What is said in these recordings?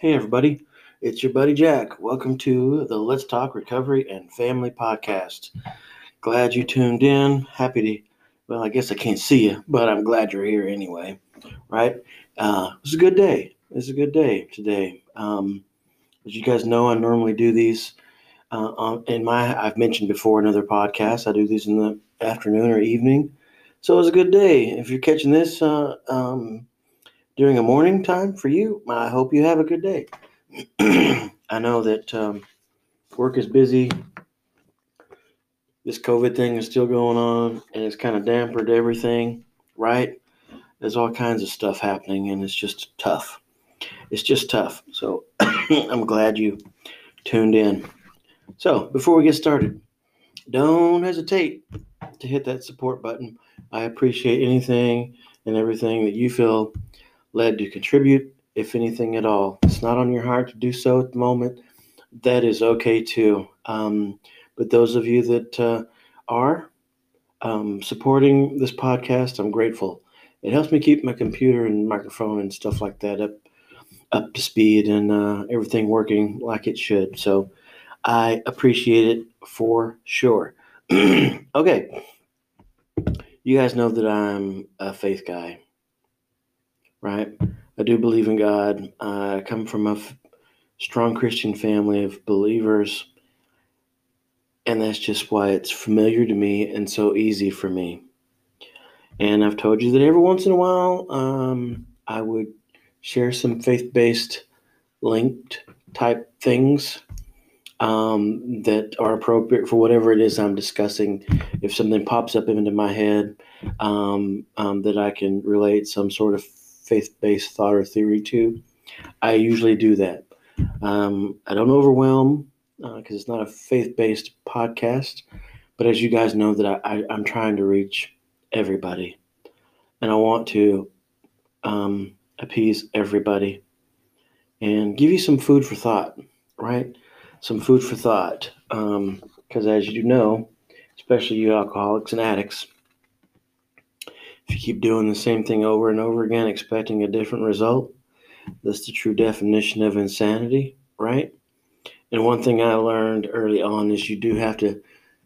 Hey, everybody. It's your buddy Jack. Welcome to the Let's Talk Recovery and Family podcast. Glad you tuned in. Happy to, well, I guess I can't see you, but I'm glad you're here anyway, right? Uh, it's a good day. It's a good day today. Um, as you guys know, I normally do these uh, in my, I've mentioned before in other podcasts, I do these in the afternoon or evening. So it was a good day. If you're catching this, uh, um, during a morning time for you. I hope you have a good day. I know that um, work is busy. This COVID thing is still going on, and it's kind of dampened everything, right? There's all kinds of stuff happening, and it's just tough. It's just tough. So I'm glad you tuned in. So before we get started, don't hesitate to hit that support button. I appreciate anything and everything that you feel led to contribute, if anything at all. It's not on your heart to do so at the moment. That is okay too. Um, but those of you that uh, are um, supporting this podcast, I'm grateful. It helps me keep my computer and microphone and stuff like that up up to speed and uh, everything working like it should. So I appreciate it for sure. okay. You guys know that I'm a faith guy right? I do believe in God. I come from a f- strong Christian family of believers, and that's just why it's familiar to me and so easy for me. And I've told you that every once in a while, um, I would share some faith based linked type things um, that are appropriate for whatever it is I'm discussing. If something pops up into my head um, um, that I can relate some sort of faith based thought or theory to, I usually do that. Um, I don't overwhelm because uh, it's not a faith based podcast, but as you guys know, that I, am trying to reach everybody, and I want to um, appease everybody and give you some food for thought, right? Some food for thought, because um, as you know, especially you alcoholics and addicts if you keep doing the same thing over and over again, expecting a different result, that's the true definition of insanity, right? And one thing I learned early on is you do have to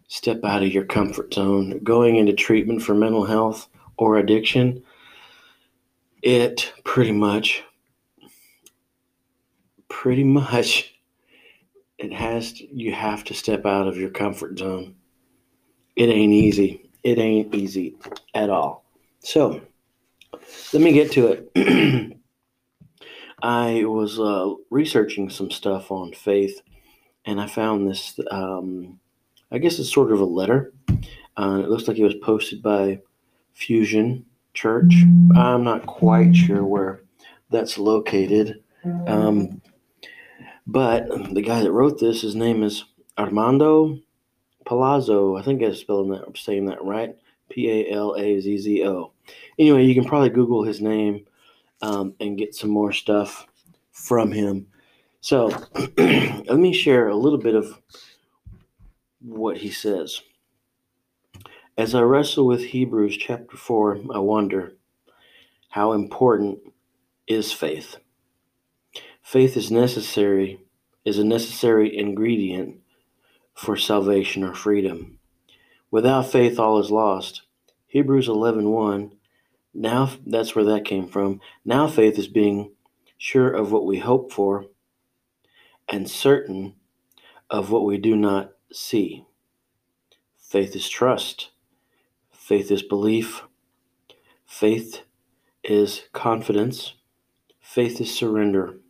step out of your comfort zone. Going into treatment for mental health or addiction, it pretty much, pretty much, it has to, you have to step out of your comfort zone. It ain't easy. It ain't easy at all. So let me get to it. I was uh, researching some stuff on faith, and I found this. Um, I guess it's sort of a letter. Uh, it looks like it was posted by Fusion Church. I'm not quite sure where that's located. Um, but the guy that wrote this, his name is Armando Palazzo. I think I'm spelling that, saying that right. P A L A Z Z O. Anyway, you can probably Google his name um, and get some more stuff from him. So let me share a little bit of what he says. As I wrestle with Hebrews chapter 4, I wonder how important is faith? Faith is necessary, is a necessary ingredient for salvation or freedom. Without faith, all is lost. Hebrews 11 1, now that's where that came from. Now faith is being sure of what we hope for and certain of what we do not see. Faith is trust. Faith is belief. Faith is confidence. Faith is surrender.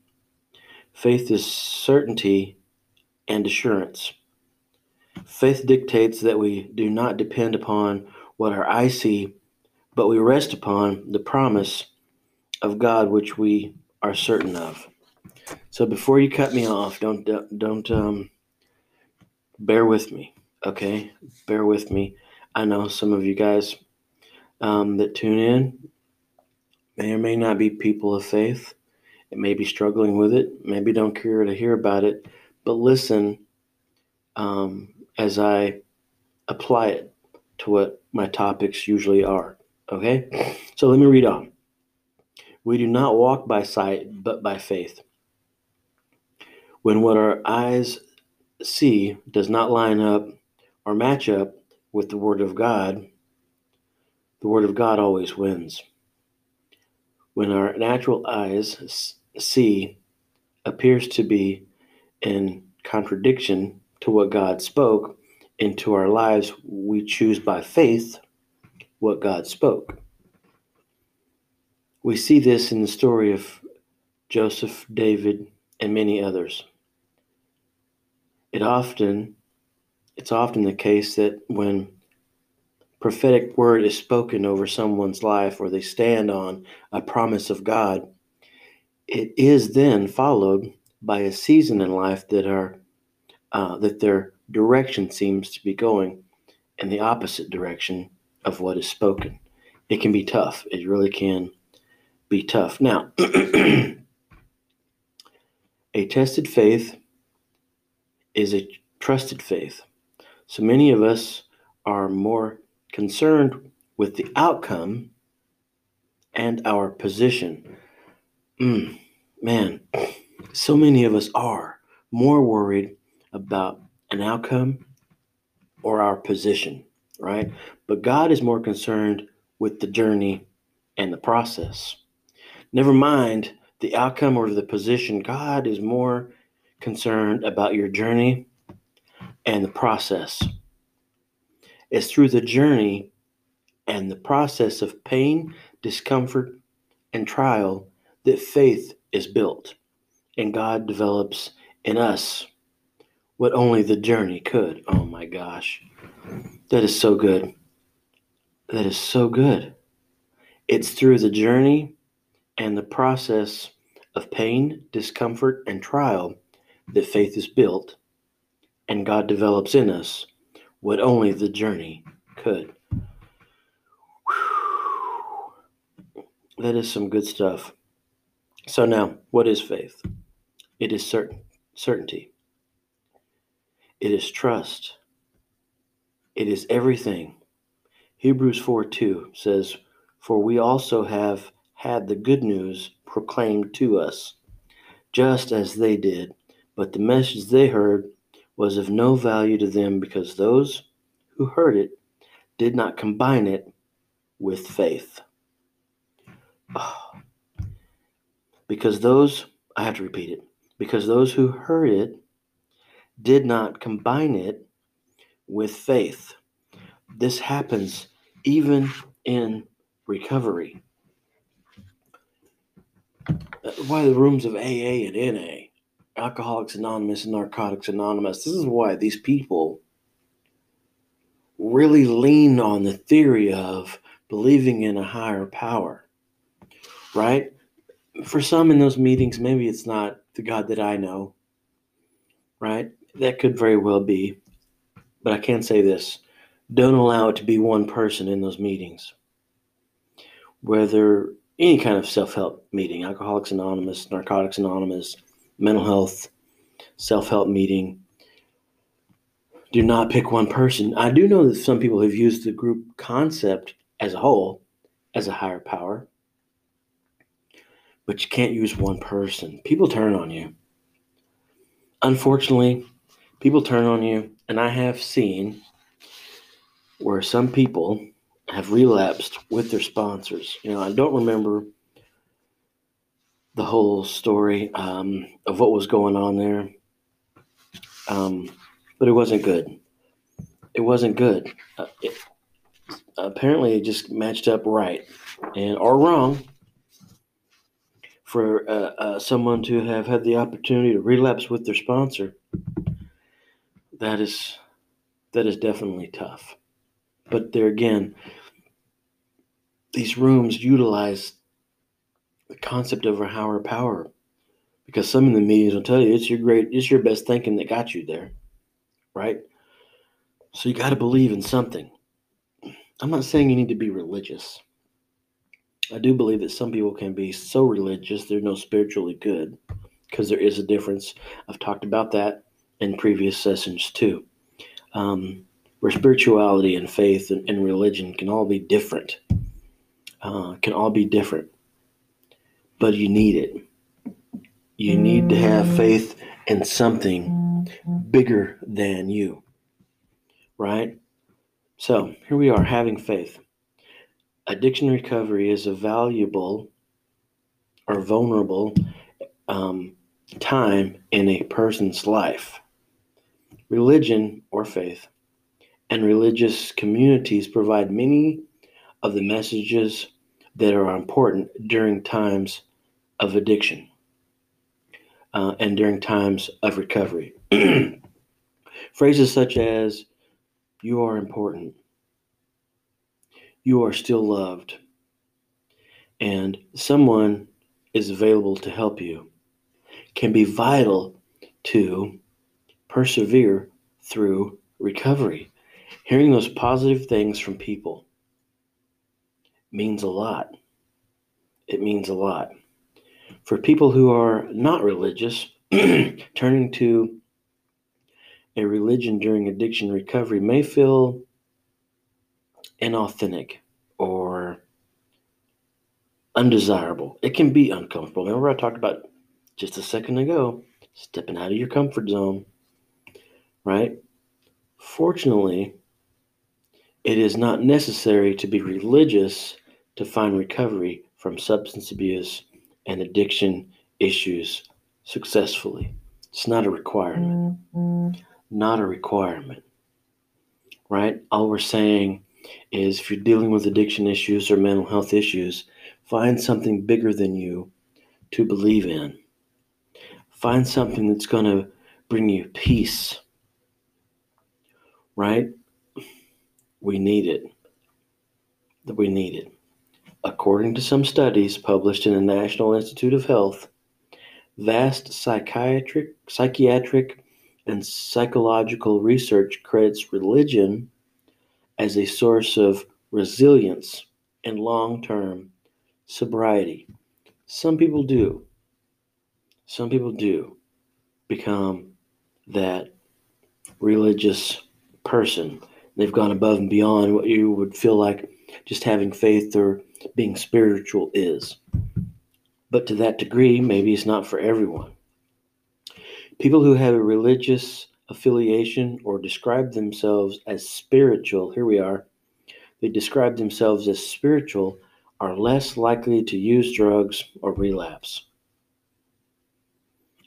Faith is certainty and assurance. Faith dictates that we do not depend upon what our eyes see, but we rest upon the promise of God which we are certain of. So before you cut me off, don't don't um, bear with me, okay? Bear with me. I know some of you guys um, that tune in may or may not be people of faith. It may be struggling with it. Maybe don't care to hear about it, but listen um, as I apply it to what my topics usually are. Okay? So let me read on. We do not walk by sight, but by faith. When what our eyes see does not line up or match up with the Word of God, the Word of God always wins. When our natural eyes see appears to be in contradiction to what God spoke into our lives, we choose by faith what God spoke. We see this in the story of Joseph, David, and many others. It often it's often the case that when prophetic word is spoken over someone's life or they stand on a promise of God, it is then followed by a season in life that are uh, that their direction seems to be going in the opposite direction of what is spoken. It can be tough. It really can be tough. Now, a tested faith is a trusted faith. So many of us are more concerned with the outcome and our position. Mm, man, so many of us are more worried about an outcome or our position, right? But God is more concerned with the journey and the process. Never mind the outcome or the position, God is more concerned about your journey and the process. It's through the journey and the process of pain, discomfort, and trial that faith is built and God develops in us what only the journey could. Oh my gosh. That is so good. That is so good. It's through the journey and the process of pain, discomfort, and trial that faith is built and God develops in us what only the journey could. That is some good stuff. So now, what is faith? It is certain certainty. It is trust. It is everything. Hebrews 4 2 says, For we also have had the good news proclaimed to us, just as they did, but the message they heard was of no value to them because those who heard it did not combine it with faith. Oh. Because those, I have to repeat it, because those who heard it did not combine it with faith. This happens even in recovery. Why the rooms of AA and NA Alcoholics Anonymous and Narcotics Anonymous. This is why these people really lean on the theory of believing in a higher power, right? For some in those meetings, maybe it's not the God that I know, right? That could very well be. But I can say this don't allow it to be one person in those meetings. Whether any kind of self help meeting, Alcoholics Anonymous, Narcotics Anonymous, mental health self help meeting. Do not pick one person. I do know that some people have used the group concept as a whole as a higher power, but you can't use one person. People turn on you. Unfortunately, people turn on you, and I have seen where some people have relapsed with their sponsors. You know, I don't remember the whole story um, of what was going on there. Um, but it wasn't good. It wasn't good. Uh, it, apparently, it just matched up right and or wrong for uh, uh, someone to have had the opportunity to relapse with their sponsor. That is that is definitely tough. But there again, these rooms utilize the concept of higher power. Because some of the meetings will tell you it's your great, it's your best thinking that got you there, right? So you got to believe in something. I'm not saying you need to be religious. I do believe that some people can be so religious they're no spiritually good because there is a difference. I've talked about that in previous sessions too. Um, where spirituality and faith and, and, religion can all be different, uh, can all be different but you need it. You need to have faith in something bigger than you. Right? So here we are having faith. Addiction recovery is a valuable or vulnerable um, time in a person's life. Religion or faith. And religious communities provide many of the messages that are important during times of addiction uh, and during times of recovery. Phrases such as, You are important, you are still loved, and someone is available to help you can be vital to persevere through recovery. Hearing those positive things from people means a lot. It means a lot. For people who are not religious, turning to a religion during addiction recovery may feel inauthentic or undesirable. It can be uncomfortable. Remember, I talked about just a second ago stepping out of your comfort zone, right? Fortunately, it is not necessary to be religious to find recovery from substance abuse and addiction issues successfully. It's not a requirement. Mm-hmm. Not a requirement. Right? All we're saying is if you're dealing with addiction issues or mental health issues, find something bigger than you to believe in. Find something that's going to bring you peace. Right? We need it. We need it. According to some studies published in the National Institute of Health, vast psychiatric, psychiatric and psychological research credits religion as a source of resilience and long term sobriety. Some people do. Some people do become that religious person. They've gone above and beyond what you would feel like just having faith or being spiritual is. But to that degree, maybe it's not for everyone. People who have a religious affiliation or describe themselves as spiritual, here we are, they describe themselves as spiritual, are less likely to use drugs or relapse.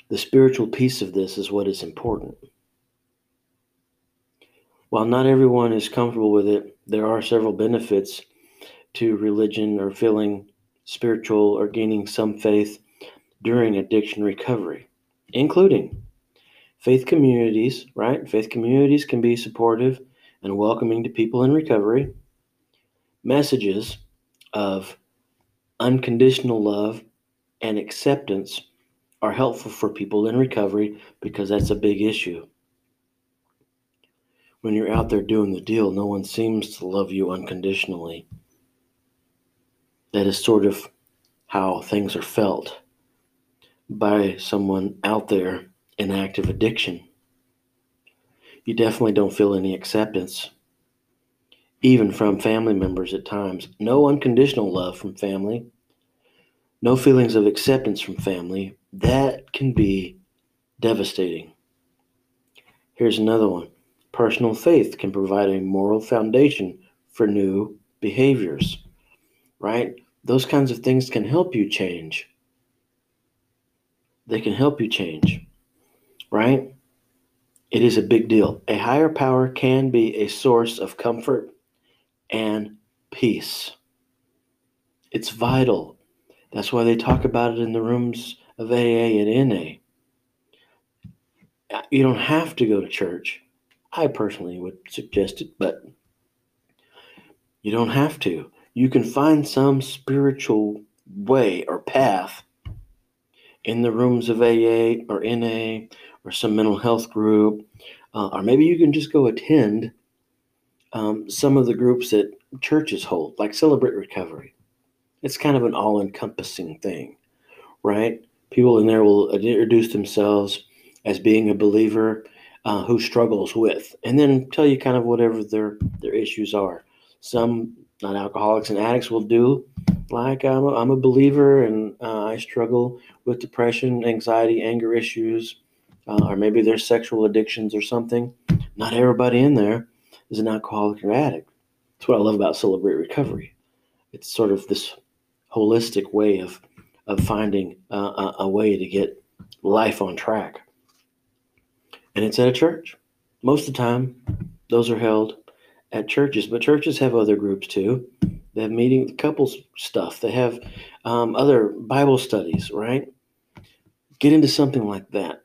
The spiritual piece of this is what is important. While not everyone is comfortable with it, there are several benefits to religion or feeling spiritual or gaining some faith during addiction recovery, including faith communities, right? Faith communities can be supportive and welcoming to people in recovery. Messages of unconditional love and acceptance are helpful for people in recovery because that's a big issue. When you're out there doing the deal, no one seems to love you unconditionally. That is sort of how things are felt by someone out there in active addiction. You definitely don't feel any acceptance, even from family members at times. No unconditional love from family, no feelings of acceptance from family, that can be devastating. Here's another one personal faith can provide a moral foundation for new behaviors, right? Those kinds of things can help you change. They can help you change, right? It is a big deal. A higher power can be a source of comfort and peace. It's vital. That's why they talk about it in the rooms of AA and NA. You don't have to go to church. I personally would suggest it, but you don't have to. You can find some spiritual way or path in the rooms of AA or NA or some mental health group, uh, or maybe you can just go attend um, some of the groups that churches hold, like Celebrate Recovery. It's kind of an all encompassing thing, right? people in there will introduce themselves as being a believer uh, who struggles with, and then tell you kind of whatever their their issues are. Some non-alcoholics and addicts will do like I'm a, I'm a believer and uh, I struggle with depression, anxiety, anger issues, uh, or maybe there's sexual addictions or something. Not everybody in there is an alcoholic or addict. That's what I love about Celebrate Recovery. It's sort of this holistic way of of finding uh, a, a way to get life on track. And it's at a church. Most of the time, those are held at churches, but churches have other groups too. They have meeting couples stuff. They have um, other Bible studies, right? Get into something like that.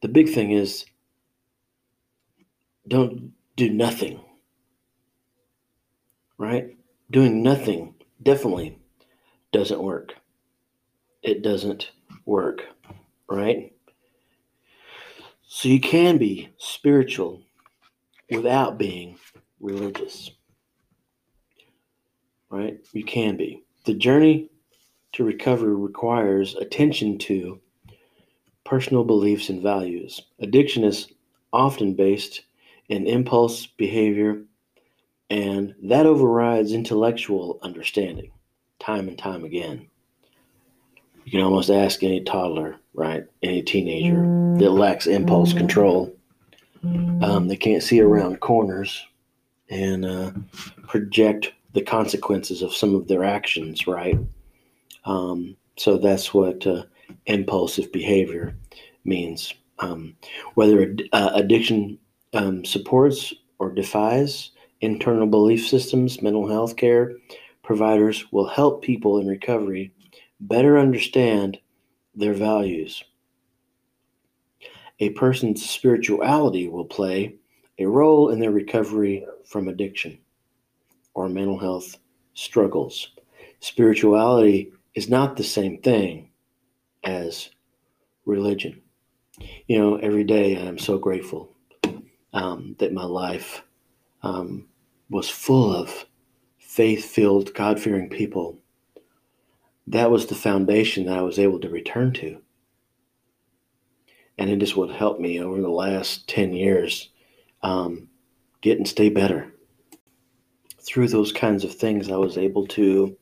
The big thing is don't do nothing, right? Doing nothing definitely doesn't work. It doesn't work, right? So you can be spiritual without being religious, right? You can be. The journey to recovery requires attention to personal beliefs and values. Addiction is often based in impulse behavior, and that overrides intellectual understanding time and time again. You can almost ask any toddler, right? Any teenager that lacks impulse control. Um, they can't see around corners and uh, project the consequences of some of their actions, right? Um, so that's what uh, impulsive behavior means. Um, whether uh, addiction um, supports or defies internal belief systems, mental health care providers will help people in recovery better understand their values. A person's spirituality will play a role in their recovery from addiction or mental health struggles. Spirituality is not the same thing as religion. You know, every day I'm so grateful um, that my life um, was full of faith filled, God fearing people. That was the foundation that I was able to return to. And it is what helped me over the last 10 years um, get and stay better. Through those kinds of things, I was able to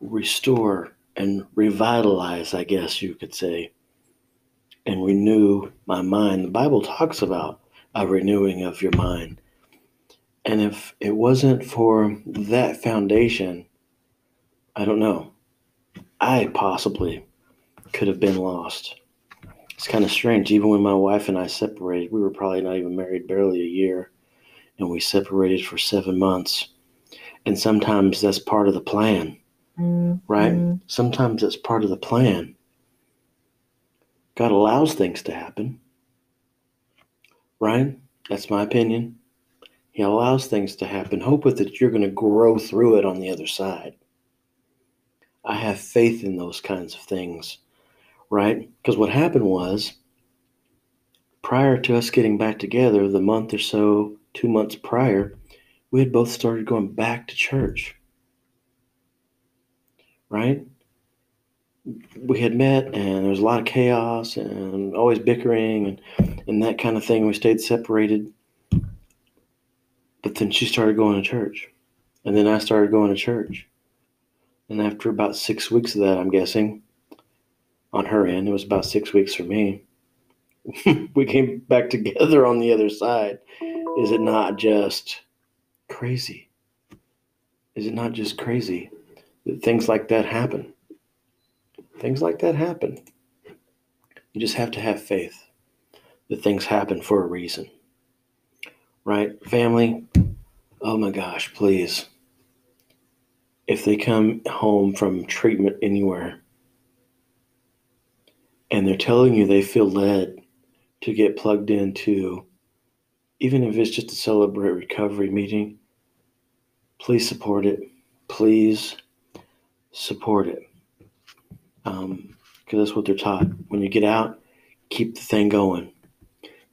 restore and revitalize, I guess you could say, and renew my mind. The Bible talks about a renewing of your mind. And if it wasn't for that foundation, I don't know. I possibly could have been lost. It's kind of strange. Even when my wife and I separated, we were probably not even married barely a year, and we separated for seven months. And sometimes that's part of the plan right? Mm-hmm. Sometimes that's part of the plan. God allows things to happen, right? That's my opinion. He allows things to happen. Hope with that you're going to grow through it on the other side. I have faith in those kinds of things, right? Because what happened was, prior to us getting back together, the month or so, two months prior, we had both started going back to church right? We had met and there was a lot of chaos and always bickering and, and that kind of thing. We stayed separated. But then she started going to church. And then I started going to church. And after about six weeks of that, I'm guessing, on her end, it was about six weeks for me, we came back together on the other side. Is it not just crazy? Is it not just crazy? that things like that happen. Things like that happen. You just have to have faith that things happen for a reason. Right? Family, oh my gosh, please. If they come home from treatment anywhere and they're telling you they feel led to get plugged into, even if it's just a celebrate recovery meeting, please support it. Please support it. Because um, that's what they're taught. When you get out, keep the thing going.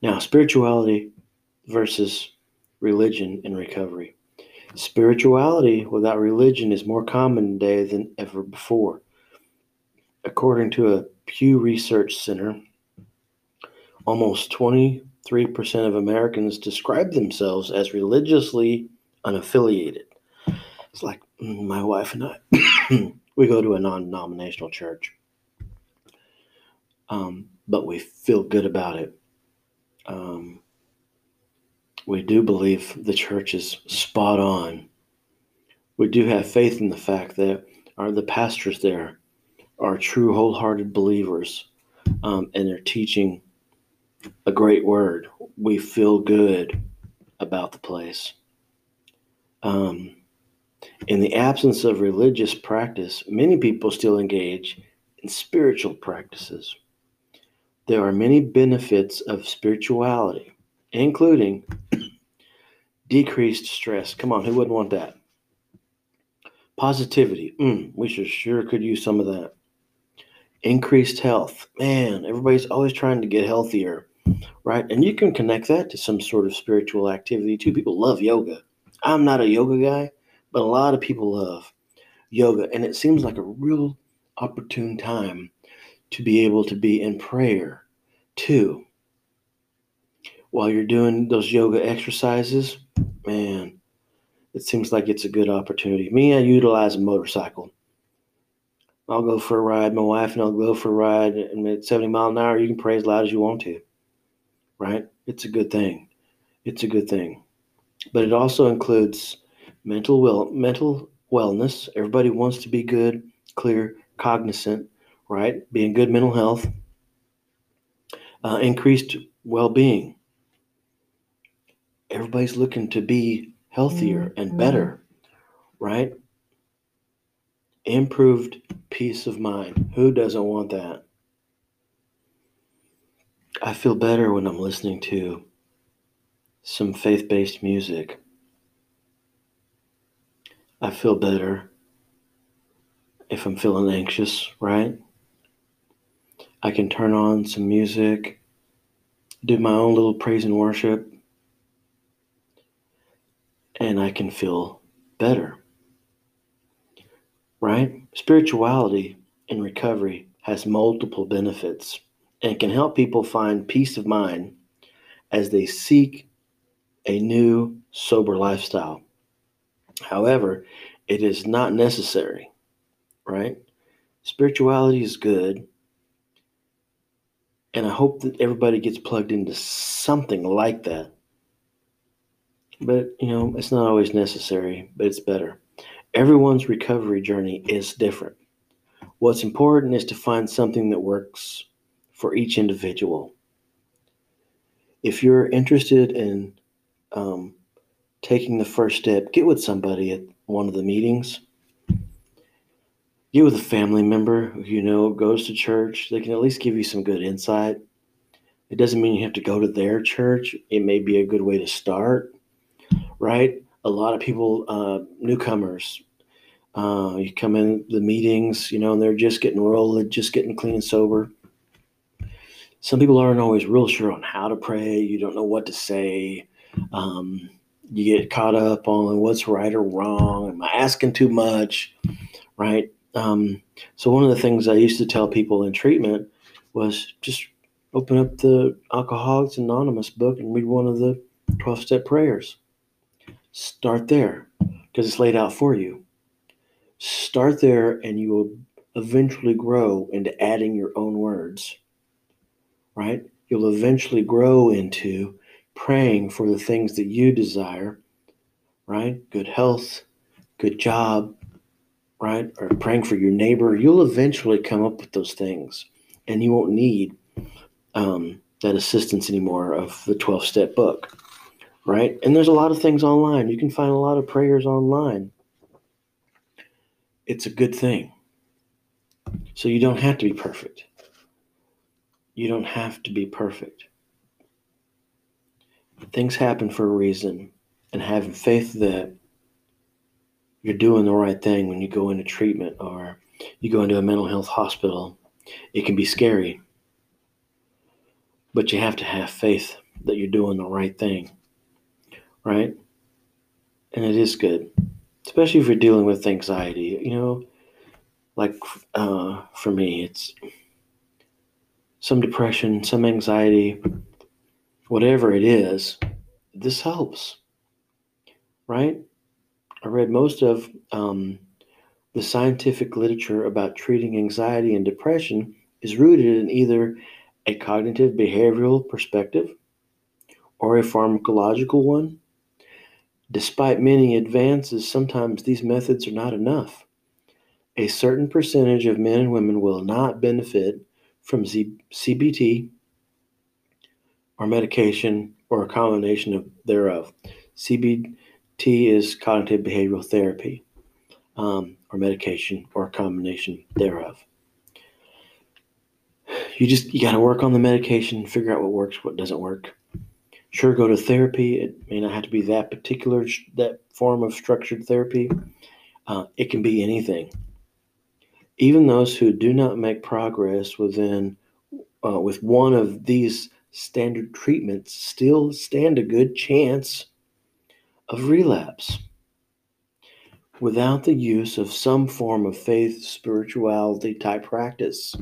Now, spirituality versus religion in recovery. Spirituality without religion is more common today than ever before. According to a Pew Research Center, almost 23% of Americans describe themselves as religiously unaffiliated. It's like mm, my wife and I, we go to a non denominational church. Um, but we feel good about it. Um, we do believe the church is spot on. We do have faith in the fact that our the pastors there are true wholehearted believers um, and they're teaching a great word. We feel good about the place. Um, in the absence of religious practice, many people still engage in spiritual practices. There are many benefits of spirituality, including decreased stress. Come on, who wouldn't want that? Positivity. Mm, we should sure could use some of that. Increased health. Man, everybody's always trying to get healthier, right? And you can connect that to some sort of spiritual activity too. People love yoga. I'm not a yoga guy, but a lot of people love yoga. And it seems like a real opportune time to be able to be in prayer too. While you're doing those yoga exercises, man, it seems like it's a good opportunity. Me, I utilize a motorcycle. I'll go for a ride. My wife and I'll go for a ride. And at 70 mile an hour, you can pray as loud as you want to. Right? It's a good thing. It's a good thing. But it also includes mental well mental wellness. Everybody wants to be good, clear, cognizant, right? Being good mental health, uh, increased well-being. Everybody's looking to be healthier and mm-hmm. better, right? Improved peace of mind. Who doesn't want that? I feel better when I'm listening to some faith based music. I feel better if I'm feeling anxious, right? I can turn on some music, do my own little praise and worship, and I can feel better, right? Spirituality in recovery has multiple benefits and can help people find peace of mind as they seek a new, sober lifestyle. However, it is not necessary, right? Spirituality is good. And I hope that everybody gets plugged into something like that. But, you know, it's not always necessary, but it's better. Everyone's recovery journey is different. What's important is to find something that works for each individual. If you're interested in um, taking the first step, get with somebody at one of the meetings. Get with a family member who you know goes to church. They can at least give you some good insight. It doesn't mean you have to go to their church. It may be a good way to start, right? A lot of people, uh, newcomers, uh, you come in the meetings, you know, and they're just getting rolled, just getting clean and sober. Some people aren't always real sure on how to pray. You don't know what to say. Um, you get caught up on what's right or wrong. Am I asking too much? Right. Um, so one of the things I used to tell people in treatment was just open up the Alcoholics Anonymous book and read one of the 12 step prayers. Start there because it's laid out for you. Start there and you will eventually grow into adding your own words. Right? You'll eventually grow into praying for the things that you desire, right? Good health, good job, right? Or praying for your neighbor. You'll eventually come up with those things and you won't need um, that assistance anymore of the 12 step book, right? And there's a lot of things online. You can find a lot of prayers online. It's a good thing. So you don't have to be perfect. You don't have to be perfect. Things happen for a reason, and having faith that you're doing the right thing when you go into treatment or you go into a mental health hospital, it can be scary. But you have to have faith that you're doing the right thing, right? And it is good, especially if you're dealing with anxiety. You know, like uh, for me, it's some depression, some anxiety, whatever it is, this helps, right? I read most of um, the scientific literature about treating anxiety and depression is rooted in either a cognitive behavioral perspective or a pharmacological one. Despite many advances, sometimes these methods are not enough. A certain percentage of men and women will not benefit from Z- CBT or medication or a combination of thereof. CBT is cognitive behavioral therapy um, or medication or a combination thereof. You just you got to work on the medication, figure out what works, what doesn't work. Sure, go to therapy. It may not have to be that particular that form of structured therapy. Uh, it can be anything. Even those who do not make progress within uh, with one of these standard treatments still stand a good chance of relapse without the use of some form of faith, spirituality type practice.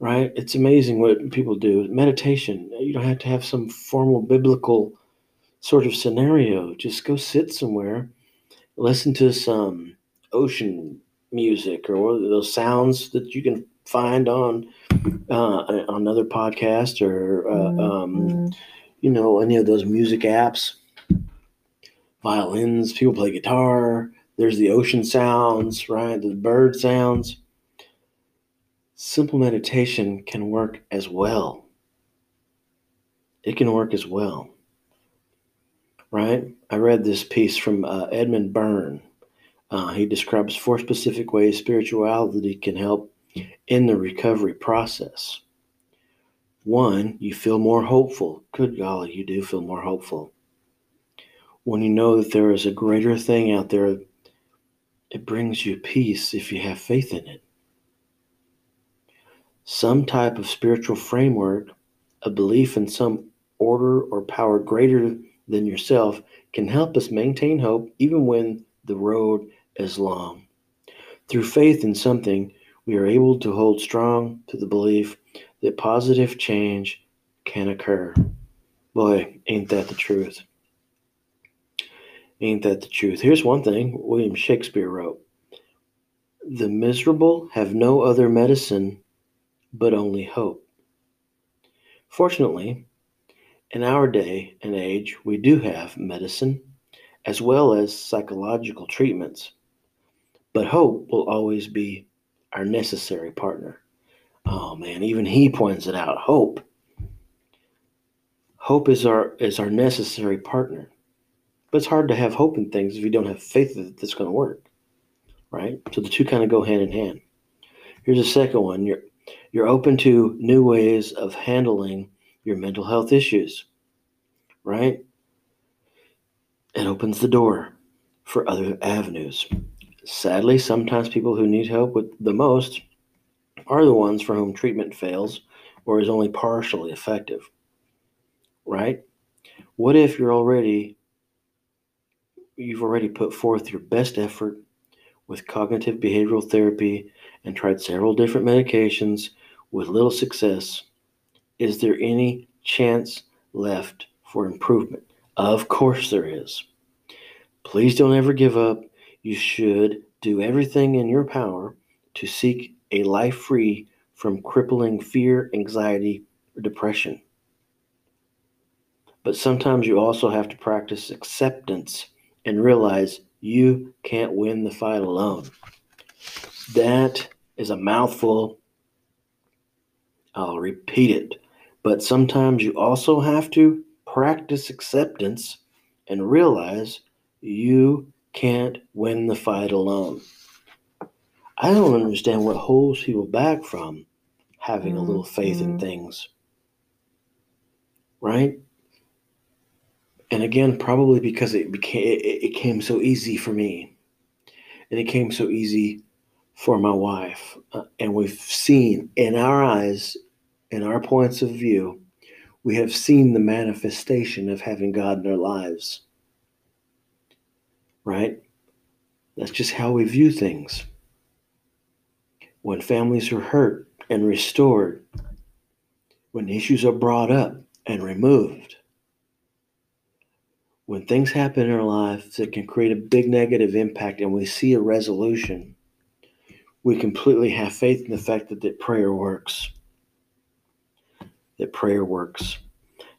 Right? It's amazing what people do. Meditation, you don't have to have some formal biblical sort of scenario. Just go sit somewhere, listen to some ocean music or those sounds that you can find on uh, on another podcast or uh, um, mm-hmm. you know any of those music apps violins, people play guitar. There's the ocean sounds, right? The bird sounds. Simple meditation can work as well. It can work as well, right? I read this piece from uh, Edmund Bourne. Uh, he describes four specific ways spirituality can help in the recovery process. One, you feel more hopeful. Good golly, you do feel more hopeful when you know that there is a greater thing out there, it brings you peace if you have faith in it. Some type of spiritual framework, a belief in some order or power greater than yourself, can help us maintain hope even when the road is long. Through faith in something, we are able to hold strong to the belief that positive change can occur. Boy, ain't that the truth. Ain't that the truth? Here's one thing William Shakespeare wrote The miserable have no other medicine but only hope. Fortunately, in our day and age, we do have medicine as well as psychological treatments, but hope will always be our necessary partner. Um, oh man, even he points it out. Hope. Hope is our is our necessary partner. But it's hard to have hope in things if you don't have faith that it's going to work, right? So the two kind of go hand in hand. Here's a second one. You're you're open to new ways of handling your mental health issues, right? It opens the door for other avenues. Sadly, sometimes people who need help with the most are the ones for whom treatment fails or is only partially effective. Right? What if you're already you've already put forth your best effort with cognitive behavioral therapy and tried several different medications with little success. Is there any chance left for improvement? Of course, there is. Please don't ever give up. You should do everything in your power to seek a life free from crippling fear, anxiety, or depression. But sometimes you also have to practice acceptance and realize you can't win the fight alone. That is a mouthful. I'll repeat it. But sometimes you also have to practice acceptance and realize you can't win the fight alone. I don't understand what holds people back from having a little faith in mm-hmm. things. Right? And again probably because it became it, it came so easy for me. And it came so easy for my wife. Uh, and we've seen in our eyes in our points of view we have seen the manifestation of having god in our lives. Right? That's just how we view things. When families are hurt and restored when issues are brought up and removed when things happen in our lives that can create a big negative impact and we see a resolution, we completely have faith in the fact that, that prayer works. that prayer works.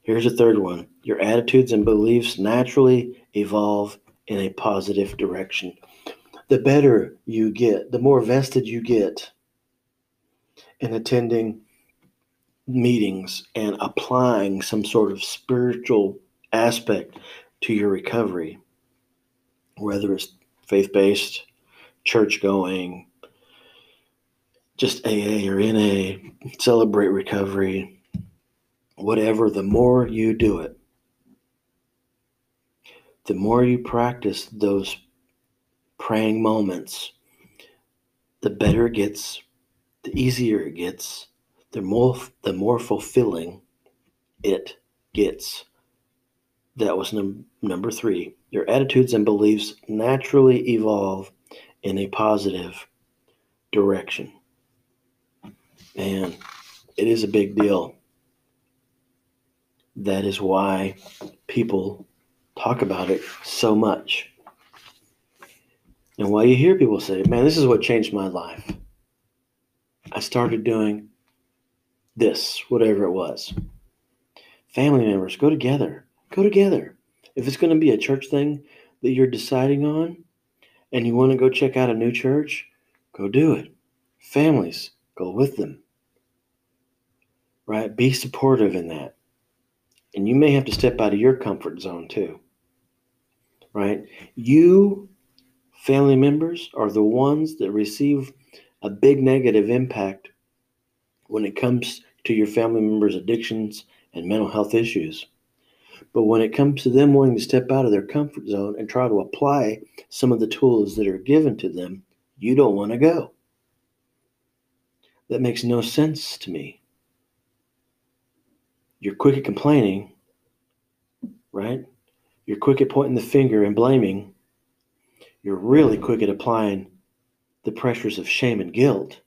Here's a third one your attitudes and beliefs naturally evolve in a positive direction. The better you get, the more vested you get in attending meetings and applying some sort of spiritual aspect to your recovery, whether it's faith based, church going, just AA or NA, celebrate recovery, whatever, the more you do it, the more you practice those praying moments, the better it gets, the easier it gets, the more the more fulfilling it gets. That was num- number 3. Your attitudes and beliefs naturally evolve in a positive direction. Man, it is a big deal. That is why people talk about it so much. And why you hear people say, man, this is what changed my life. I started doing this, whatever it was. Family members, go together. Go together. If it's going to be a church thing that you're deciding on and you want to go check out a new church, go do it. Families, go with them. Right? Be supportive in that. And you may have to step out of your comfort zone too. Right? You, family members, are the ones that receive a big negative impact when it comes to your family members' addictions and mental health issues. But when it comes to them wanting to step out of their comfort zone and try to apply some of the tools that are given to them, you don't want to go. That makes no sense to me. You're quick at complaining, right? You're quick at pointing the finger and blaming. You're really quick at applying the pressures of shame and guilt.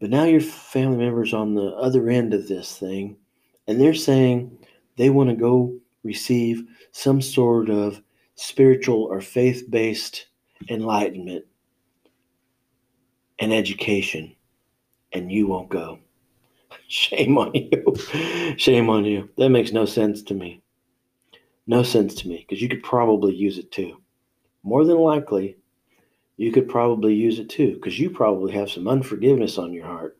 But now your family members on the other end of this thing, and they're saying they want to go receive some sort of spiritual or faith based enlightenment and education, and you won't go. Shame on you. Shame on you. That makes no sense to me. No sense to me because you could probably use it too. More than likely, you could probably use it too because you probably have some unforgiveness on your heart.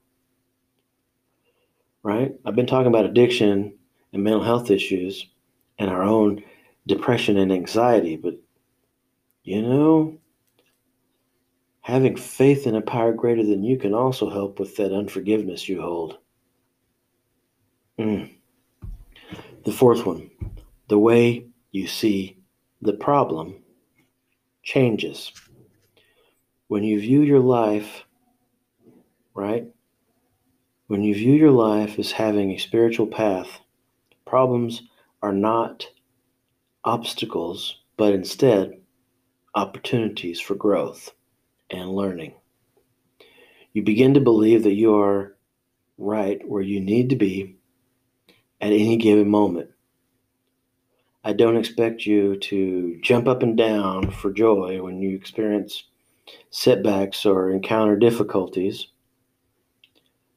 Right? I've been talking about addiction and mental health issues and our own depression and anxiety, but you know, having faith in a power greater than you can also help with that unforgiveness you hold. Mm. The fourth one, the way you see the problem changes. When you view your life, right? When you view your life as having a spiritual path, problems are not obstacles, but instead opportunities for growth and learning. You begin to believe that you are right where you need to be at any given moment. I don't expect you to jump up and down for joy when you experience setbacks or encounter difficulties.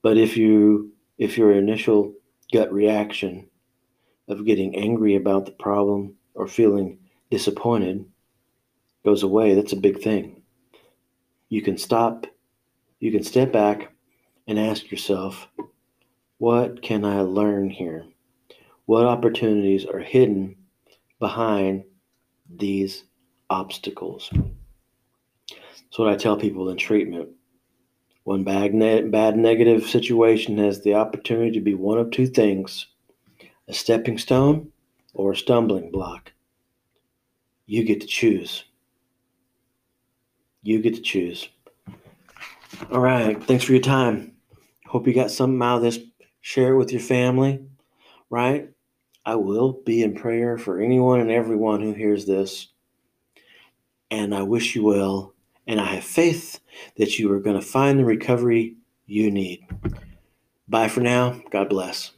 But if you if your initial gut reaction of getting angry about the problem or feeling disappointed goes away, that's a big thing. You can stop, you can step back and ask yourself, what can I learn here? What opportunities are hidden behind these obstacles? That's what I tell people in treatment. One bad, ne- bad negative situation has the opportunity to be one of two things a stepping stone or a stumbling block. You get to choose. You get to choose. All right. Thanks for your time. Hope you got something out of this. Share it with your family, right? I will be in prayer for anyone and everyone who hears this. And I wish you well. And I have faith that you are going to find the recovery you need. Bye for now. God bless.